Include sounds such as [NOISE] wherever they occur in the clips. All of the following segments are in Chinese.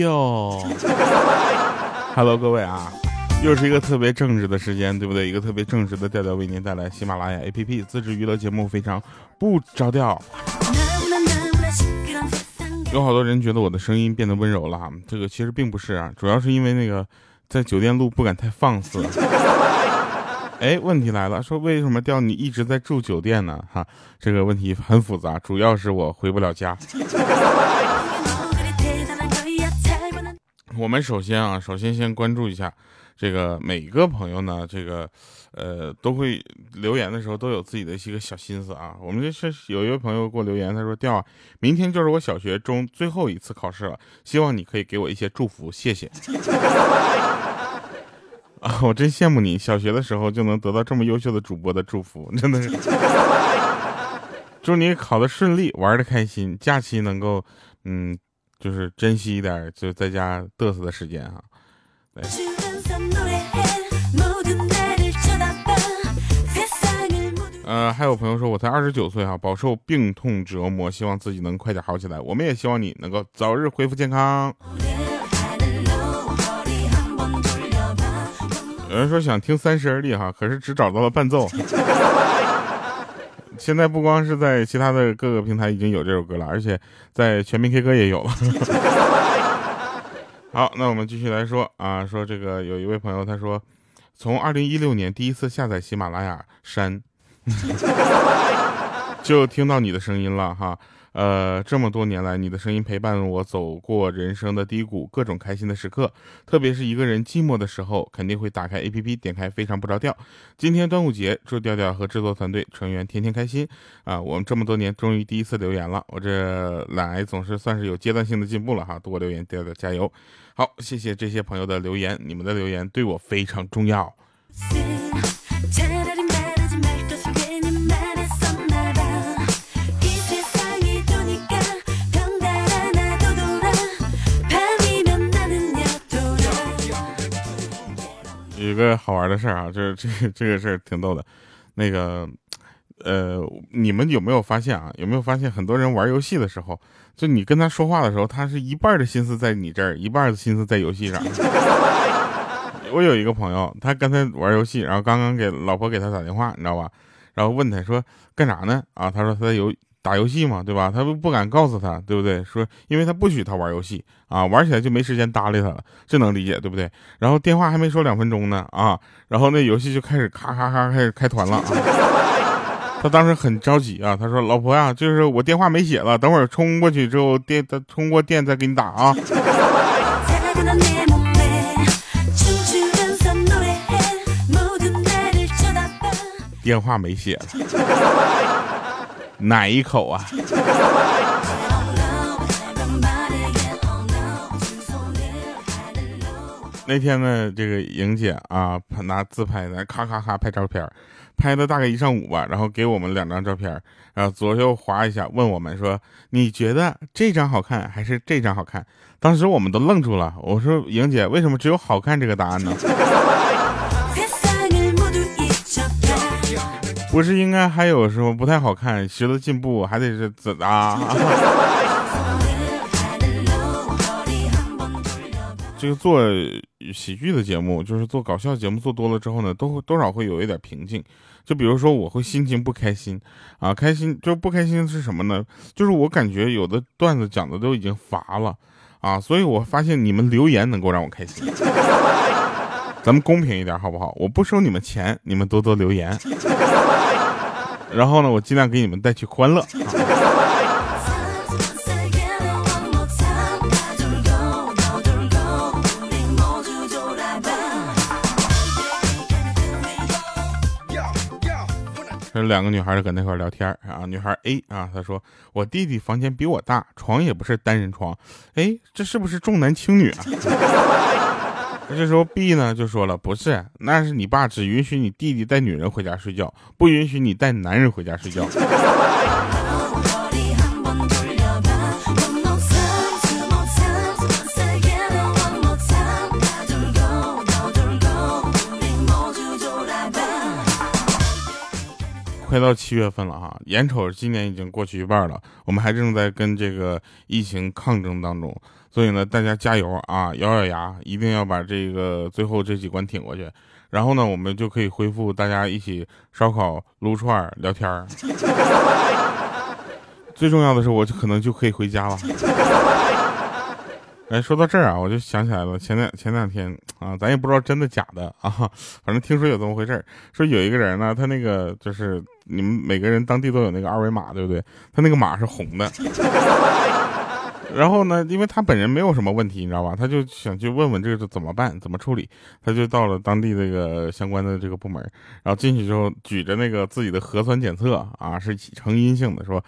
跳。[LAUGHS] Hello，各位啊，又是一个特别正直的时间，对不对？一个特别正直的调调为您带来喜马拉雅 APP 自制娱乐节目，非常不着调。有好多人觉得我的声音变得温柔了，这个其实并不是啊，主要是因为那个在酒店录不敢太放肆。[LAUGHS] 哎，问题来了，说为什么调你一直在住酒店呢？哈，这个问题很复杂，主要是我回不了家。我们首先啊，首先先关注一下这个每个朋友呢，这个呃都会留言的时候都有自己的一个小心思啊。我们这是有一位朋友给我留言，他说：“调啊，明天就是我小学中最后一次考试了，希望你可以给我一些祝福，谢谢。[LAUGHS] ”啊，我真羡慕你，小学的时候就能得到这么优秀的主播的祝福，真的是。[LAUGHS] 祝你考的顺利，玩的开心，假期能够嗯。就是珍惜一点就在家嘚瑟的时间哈。呃，还有朋友说我才二十九岁哈，饱受病痛折磨，希望自己能快点好起来。我们也希望你能够早日恢复健康。有人说想听三十而立哈，可是只找到了伴奏。现在不光是在其他的各个平台已经有这首歌了，而且在全民 K 歌也有了。[LAUGHS] 好，那我们继续来说啊，说这个有一位朋友他说，从二零一六年第一次下载喜马拉雅山，[LAUGHS] 就听到你的声音了哈。呃，这么多年来，你的声音陪伴我走过人生的低谷，各种开心的时刻。特别是一个人寂寞的时候，肯定会打开 A P P，点开《非常不着调》。今天端午节，祝调调和制作团队成员天天开心啊！我们这么多年终于第一次留言了，我这懒癌总是算是有阶段性的进步了哈！多留言，调调加油！好，谢谢这些朋友的留言，你们的留言对我非常重要。有个好玩的事儿啊，就是这这个事儿挺逗的。那个，呃，你们有没有发现啊？有没有发现很多人玩游戏的时候，就你跟他说话的时候，他是一半的心思在你这儿，一半的心思在游戏上。[LAUGHS] 我有一个朋友，他刚才玩游戏，然后刚刚给老婆给他打电话，你知道吧？然后问他说干啥呢？啊，他说他在游。打游戏嘛，对吧？他不不敢告诉他，对不对？说，因为他不许他玩游戏啊，玩起来就没时间搭理他了，这能理解，对不对？然后电话还没说两分钟呢，啊，然后那游戏就开始咔咔咔开始开团了啊。[LAUGHS] 他当时很着急啊，他说：“老婆呀，就是我电话没写了，等会儿充过去之后电，充过电再给你打啊。[LAUGHS] ”电话没写了。哪一口啊？那天呢，这个莹姐啊，拿自拍呢，咔咔咔拍照片，拍了大概一上午吧，然后给我们两张照片，然后左右划一下，问我们说：“你觉得这张好看还是这张好看？”当时我们都愣住了。我说：“莹姐，为什么只有好看这个答案呢？”不是应该还有什么不太好看，学了进步还得是怎啊？[LAUGHS] 这个做喜剧的节目，就是做搞笑节目做多了之后呢，都会多少会有一点瓶颈。就比如说我会心情不开心啊，开心就不开心是什么呢？就是我感觉有的段子讲的都已经乏了啊，所以我发现你们留言能够让我开心。[LAUGHS] 咱们公平一点好不好？我不收你们钱，你们多多留言。然后呢，我尽量给你们带去欢乐。这两个女孩搁那块聊天啊，女孩 A 啊，她说我弟弟房间比我大，床也不是单人床，哎，这是不是重男轻女啊？这时候 B 呢就说了，不是，那是你爸只允许你弟弟带女人回家睡觉，不允许你带男人回家睡觉。快到七月份了哈，眼瞅着今年已经过去一半了，我们还正在跟这个疫情抗争当中，所以呢，大家加油啊，咬咬牙，一定要把这个最后这几关挺过去。然后呢，我们就可以恢复大家一起烧烤、撸串、聊天儿。最重要的是，我就可能就可以回家了。哎，说到这儿啊，我就想起来了，前两前两天啊，咱也不知道真的假的啊，反正听说有这么回事儿，说有一个人呢，他那个就是你们每个人当地都有那个二维码，对不对？他那个码是红的。[LAUGHS] 然后呢，因为他本人没有什么问题，你知道吧？他就想去问问这个怎么办，怎么处理。他就到了当地这个相关的这个部门，然后进去之后举着那个自己的核酸检测啊，是呈阴性的，说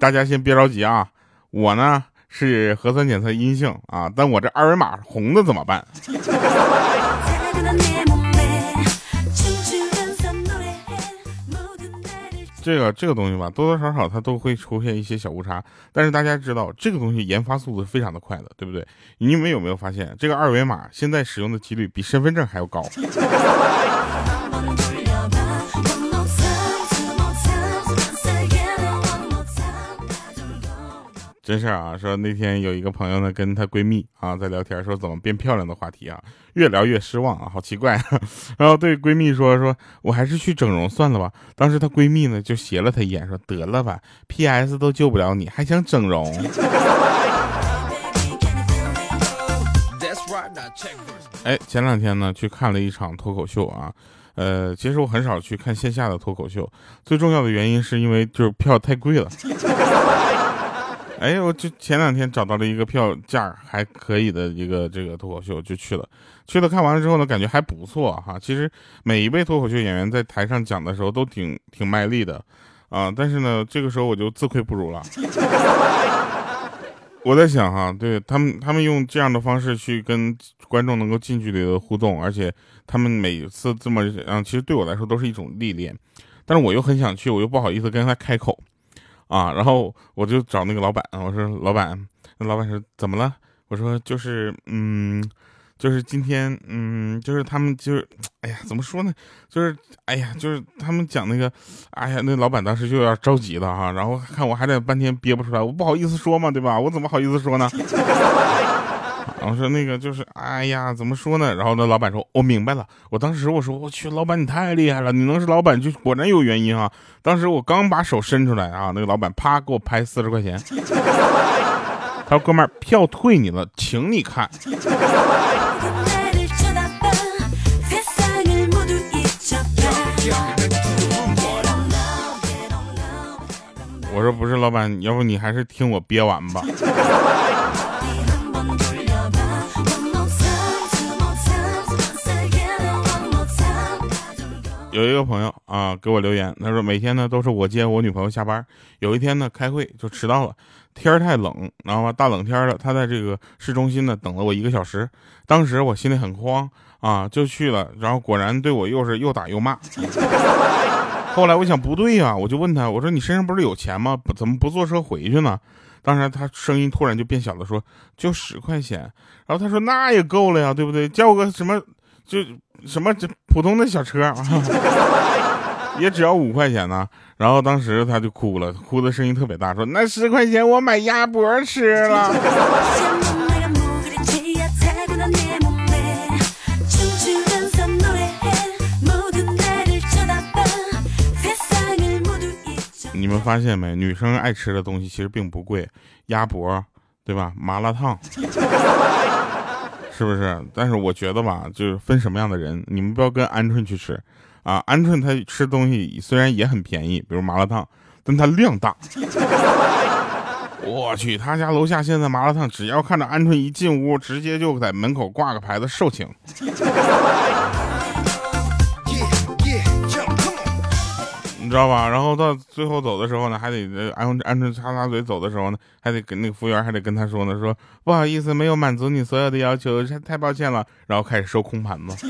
大家先别着急啊，我呢。是核酸检测阴性啊，但我这二维码红的怎么办？[LAUGHS] 这个这个东西吧，多多少少它都会出现一些小误差。但是大家知道，这个东西研发速度非常的快的，对不对？你们有没有发现，这个二维码现在使用的几率比身份证还要高？[LAUGHS] 真事儿啊，说那天有一个朋友呢，跟她闺蜜啊在聊天，说怎么变漂亮的话题啊，越聊越失望啊，好奇怪啊。[LAUGHS] 然后对闺蜜说，说我还是去整容算了吧。当时她闺蜜呢就斜了她一眼，说得了吧，PS 都救不了你，还想整容？[LAUGHS] 哎，前两天呢去看了一场脱口秀啊，呃，其实我很少去看线下的脱口秀，最重要的原因是因为就是票太贵了。[LAUGHS] 哎，我就前两天找到了一个票价还可以的一个这个脱口秀，就去了。去了看完了之后呢，感觉还不错哈。其实每一位脱口秀演员在台上讲的时候都挺挺卖力的啊。但是呢，这个时候我就自愧不如了。[LAUGHS] 我在想哈，对他们，他们用这样的方式去跟观众能够近距离的互动，而且他们每次这么嗯，其实对我来说都是一种历练。但是我又很想去，我又不好意思跟他开口。啊，然后我就找那个老板，我说老板，那老板说怎么了？我说就是，嗯，就是今天，嗯，就是他们就是，哎呀，怎么说呢？就是，哎呀，就是他们讲那个，哎呀，那老板当时就有点着急了哈，然后看我还得半天憋不出来，我不好意思说嘛，对吧？我怎么好意思说呢？然后说那个就是，哎呀，怎么说呢？然后那老板说，我明白了。我当时我说，我去，老板你太厉害了，你能是老板就果然有原因啊。当时我刚把手伸出来啊，那个老板啪给我拍四十块钱，他说哥们儿票退你了，请你看。我说不是老板，要不你还是听我憋完吧。有一个朋友啊，给我留言，他说每天呢都是我接我女朋友下班，有一天呢开会就迟到了，天儿太冷，然后大冷天的，他在这个市中心呢等了我一个小时，当时我心里很慌啊，就去了，然后果然对我又是又打又骂。后来我想不对呀，我就问他，我说你身上不是有钱吗？怎么不坐车回去呢？当时他声音突然就变小了，说就十块钱，然后他说那也够了呀，对不对？叫个什么？就什么这普通的小车，[LAUGHS] 也只要五块钱呢。然后当时他就哭了，哭的声音特别大，说那十块钱我买鸭脖吃了。[LAUGHS] 你们发现没？女生爱吃的东西其实并不贵，鸭脖，对吧？麻辣烫。是不是？但是我觉得吧，就是分什么样的人，你们不要跟鹌鹑去吃，啊，鹌鹑它吃东西虽然也很便宜，比如麻辣烫，但它量大。我去，他家楼下现在麻辣烫，只要看着鹌鹑一进屋，直接就在门口挂个牌子售罄。知道吧？然后到最后走的时候呢，还得鹌鹌鹑擦擦嘴走的时候呢，还得跟那个服务员还得跟他说呢，说不好意思，没有满足你所有的要求，太抱歉了。然后开始收空盘子。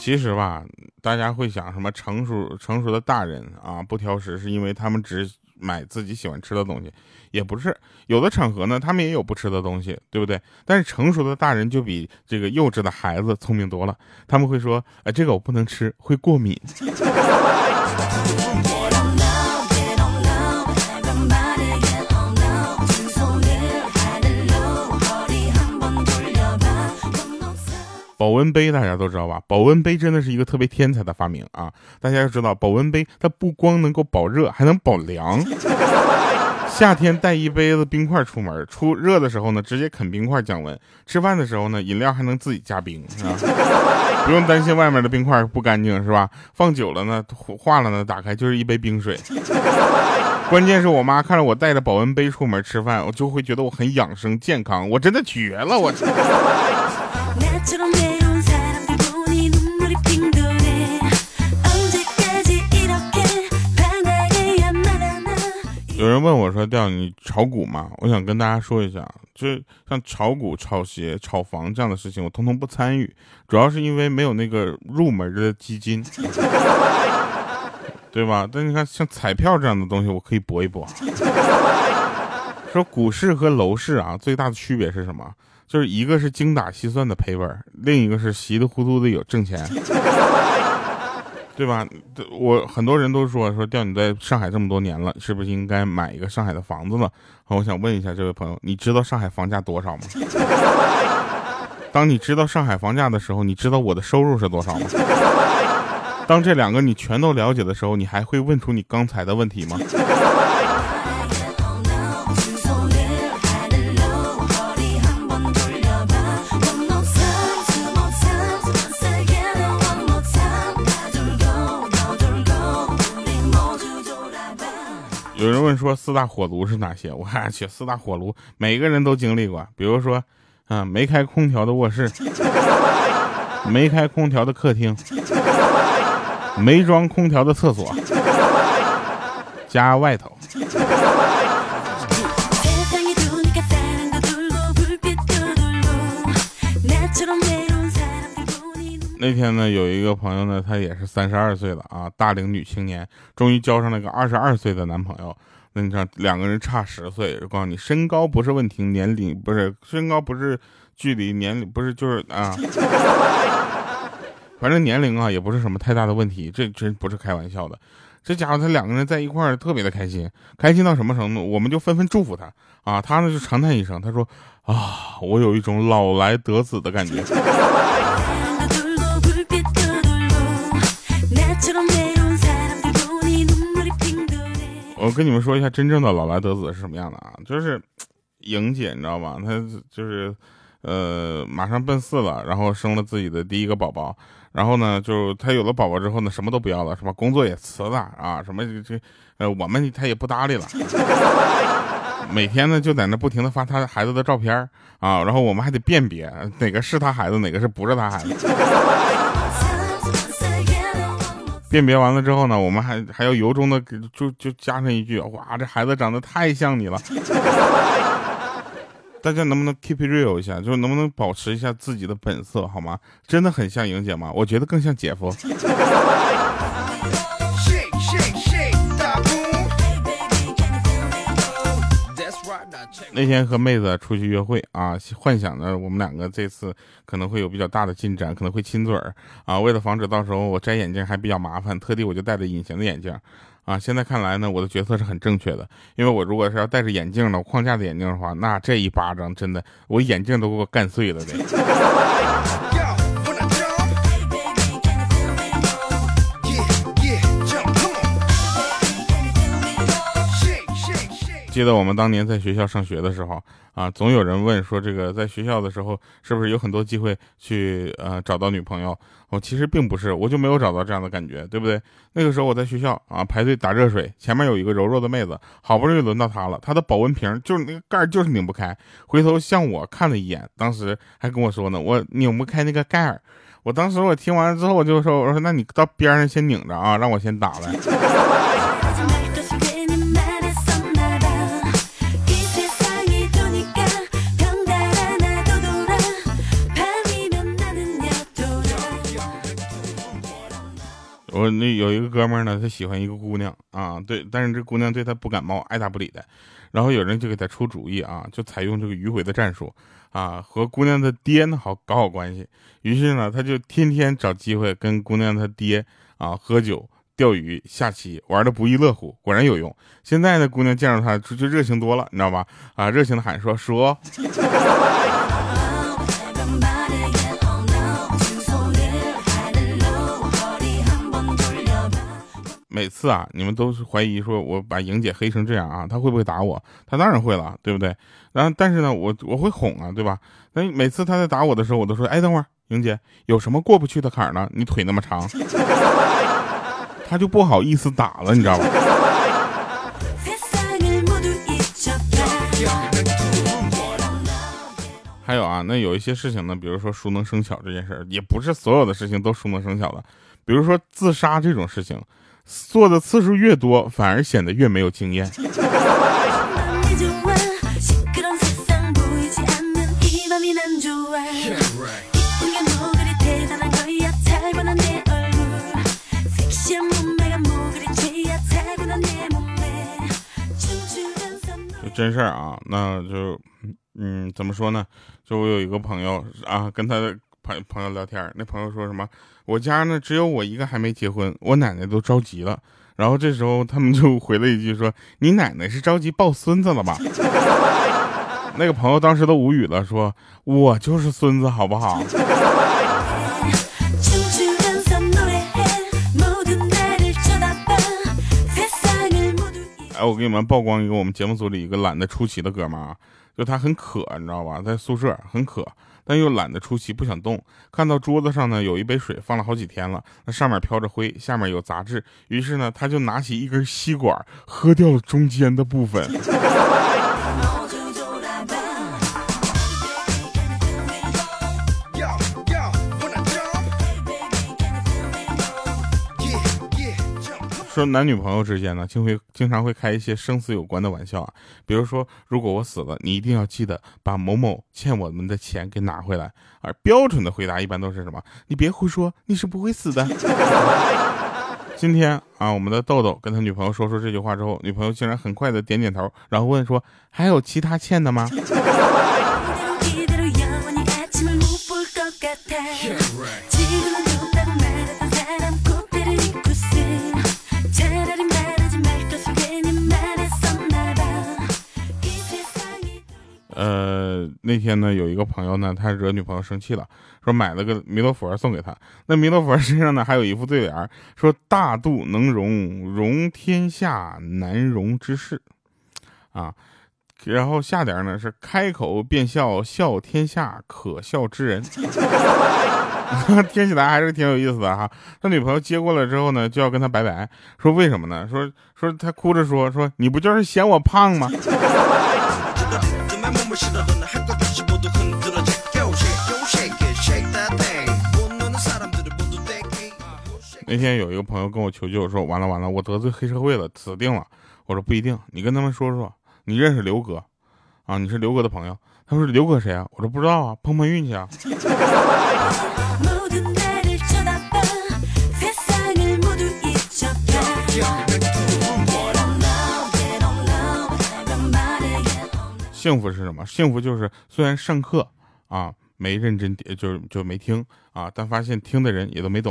其实吧，大家会想什么成熟成熟的大人啊，不挑食，是因为他们只买自己喜欢吃的东西，也不是。有的场合呢，他们也有不吃的东西，对不对？但是成熟的大人就比这个幼稚的孩子聪明多了，他们会说，哎，这个我不能吃，会过敏。[LAUGHS] 保温杯大家都知道吧？保温杯真的是一个特别天才的发明啊！大家要知道，保温杯它不光能够保热，还能保凉。[LAUGHS] 夏天带一杯子冰块出门，出热的时候呢，直接啃冰块降温。吃饭的时候呢，饮料还能自己加冰，是吧？不用担心外面的冰块不干净，是吧？放久了呢，化了呢，打开就是一杯冰水。关键是我妈看着我带着保温杯出门吃饭，我就会觉得我很养生健康，我真的绝了，我。[LAUGHS] 有人问我说：“调你炒股吗？”我想跟大家说一下，就像炒股、炒鞋、炒房这样的事情，我通通不参与，主要是因为没有那个入门的基金，[LAUGHS] 对吧？但你看，像彩票这样的东西，我可以搏一搏。说股市和楼市啊，最大的区别是什么？就是一个是精打细算的赔本，另一个是稀里糊涂的有挣钱。对吧？我很多人都说说，调你在上海这么多年了，是不是应该买一个上海的房子了？我想问一下这位朋友，你知道上海房价多少吗？[LAUGHS] 当你知道上海房价的时候，你知道我的收入是多少吗？当这两个你全都了解的时候，你还会问出你刚才的问题吗？有人问说四大火炉是哪些？我去，四大火炉每个人都经历过。比如说，嗯，没开空调的卧室，没开空调的客厅，没装空调的厕所，家外头。那天呢，有一个朋友呢，她也是三十二岁了啊，大龄女青年，终于交上了个二十二岁的男朋友。那你看，两个人差十岁，我告诉你，身高不是问题，年龄不是身高不是距离，年龄不是就是啊，[LAUGHS] 反正年龄啊也不是什么太大的问题，这真不是开玩笑的。这家伙他两个人在一块儿特别的开心，开心到什么程度？我们就纷纷祝福他啊，他呢就长叹一声，他说啊，我有一种老来得子的感觉。[LAUGHS] 我跟你们说一下，真正的老来得子是什么样的啊？就是莹姐，你知道吧？她就是，呃，马上奔四了，然后生了自己的第一个宝宝，然后呢，就她有了宝宝之后呢，什么都不要了，是吧？工作也辞了啊，什么这，呃，我们她也不搭理了，每天呢就在那不停的发她孩子的照片啊，然后我们还得辨别哪个是她孩子，哪个是不是她孩子。辨别完了之后呢，我们还还要由衷的给就就加上一句，哇，这孩子长得太像你了。[LAUGHS] 大家能不能 keep it real 一下，就是能不能保持一下自己的本色，好吗？真的很像莹姐吗？我觉得更像姐夫。那天和妹子出去约会啊，幻想着我们两个这次可能会有比较大的进展，可能会亲嘴儿啊。为了防止到时候我摘眼镜还比较麻烦，特地我就戴着隐形的眼镜啊。现在看来呢，我的决策是很正确的，因为我如果是要戴着眼镜的框架的眼镜的话，那这一巴掌真的我眼镜都给我干碎了得。记得我们当年在学校上学的时候啊，总有人问说，这个在学校的时候是不是有很多机会去呃找到女朋友？我其实并不是，我就没有找到这样的感觉，对不对？那个时候我在学校啊排队打热水，前面有一个柔弱的妹子，好不容易轮到她了，她的保温瓶就是那个盖就是拧不开，回头向我看了一眼，当时还跟我说呢，我拧不开那个盖儿。我当时我听完之后我就说，我说那你到边上先拧着啊，让我先打来。我那有一个哥们儿呢，他喜欢一个姑娘啊，对，但是这姑娘对他不感冒，爱答不理的。然后有人就给他出主意啊，就采用这个迂回的战术啊，和姑娘的爹呢好搞好关系。于是呢，他就天天找机会跟姑娘他爹啊喝酒、钓鱼、下棋，玩的不亦乐乎。果然有用。现在呢，姑娘见着他就就热情多了，你知道吧？啊，热情的喊说说。每次啊，你们都是怀疑说我把莹姐黑成这样啊，她会不会打我？她当然会了，对不对？然后但是呢，我我会哄啊，对吧？那每次她在打我的时候，我都说，哎，等会儿，莹姐有什么过不去的坎儿呢？你腿那么长，她就不好意思打了，你知道吗？还有啊，那有一些事情呢，比如说熟能生巧这件事儿，也不是所有的事情都熟能生巧的。比如说自杀这种事情。做的次数越多，反而显得越没有经验。就真事儿啊，那就，嗯，怎么说呢？就我有一个朋友啊，跟他的。朋朋友聊天，那朋友说什么？我家呢只有我一个还没结婚，我奶奶都着急了。然后这时候他们就回了一句说：“你奶奶是着急抱孙子了吧？” [LAUGHS] 那个朋友当时都无语了，说：“我就是孙子，好不好？”哎，我给你们曝光一个我们节目组里一个懒得出奇的哥们儿啊，就他很渴，你知道吧？在宿舍很渴。但又懒得出奇，不想动。看到桌子上呢有一杯水，放了好几天了，那上面飘着灰，下面有杂质。于是呢，他就拿起一根吸管，喝掉了中间的部分。[LAUGHS] 说男女朋友之间呢，就会经常会开一些生死有关的玩笑啊，比如说，如果我死了，你一定要记得把某某欠我们的钱给拿回来。而标准的回答一般都是什么？你别胡说，你是不会死的。今天啊，我们的豆豆跟他女朋友说出这句话之后，女朋友竟然很快的点点头，然后问说，还有其他欠的吗？呃，那天呢，有一个朋友呢，他惹女朋友生气了，说买了个弥勒佛送给他。那弥勒佛 [LAUGHS] 身上呢，还有一副对联，说大度能容，容天下难容之事，啊，然后下联呢是开口便笑，笑天下可笑之人。[LAUGHS] 听起来还是挺有意思的哈。他女朋友接过来之后呢，就要跟他拜拜，说为什么呢？说说他哭着说说你不就是嫌我胖吗？[LAUGHS] 那天有一个朋友跟我求救说：“完了完了，我得罪黑社会了，死定了。”我说：“不一定，你跟他们说说，你认识刘哥啊？你是刘哥的朋友。”他说：“刘哥谁啊？”我说：“不知道啊，碰碰运气啊。[LAUGHS] ”幸福是什么？幸福就是虽然上课啊没认真，就是就没听啊，但发现听的人也都没懂。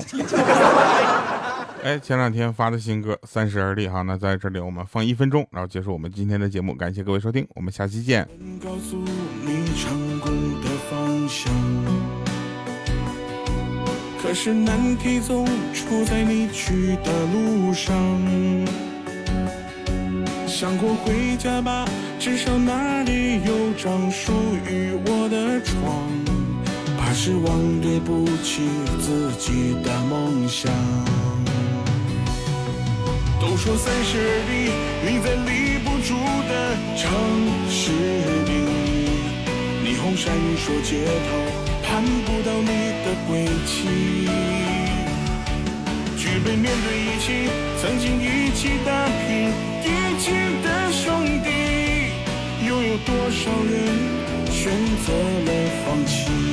[LAUGHS] 哎，前两天发的新歌《三十而立》哈，那在这里我们放一分钟，然后结束我们今天的节目。感谢各位收听，我们下期见。可是难题总出在你去的路上。想过回家吧，至少那里有张属于我的床。怕失望，对不起自己的梦想。都说三十而立，你在立不住的城市里。霓虹闪烁街头，盼不到你的归期。举杯面对一起，曾经一起打拼。一起的兄弟，又有多少人选择了放弃？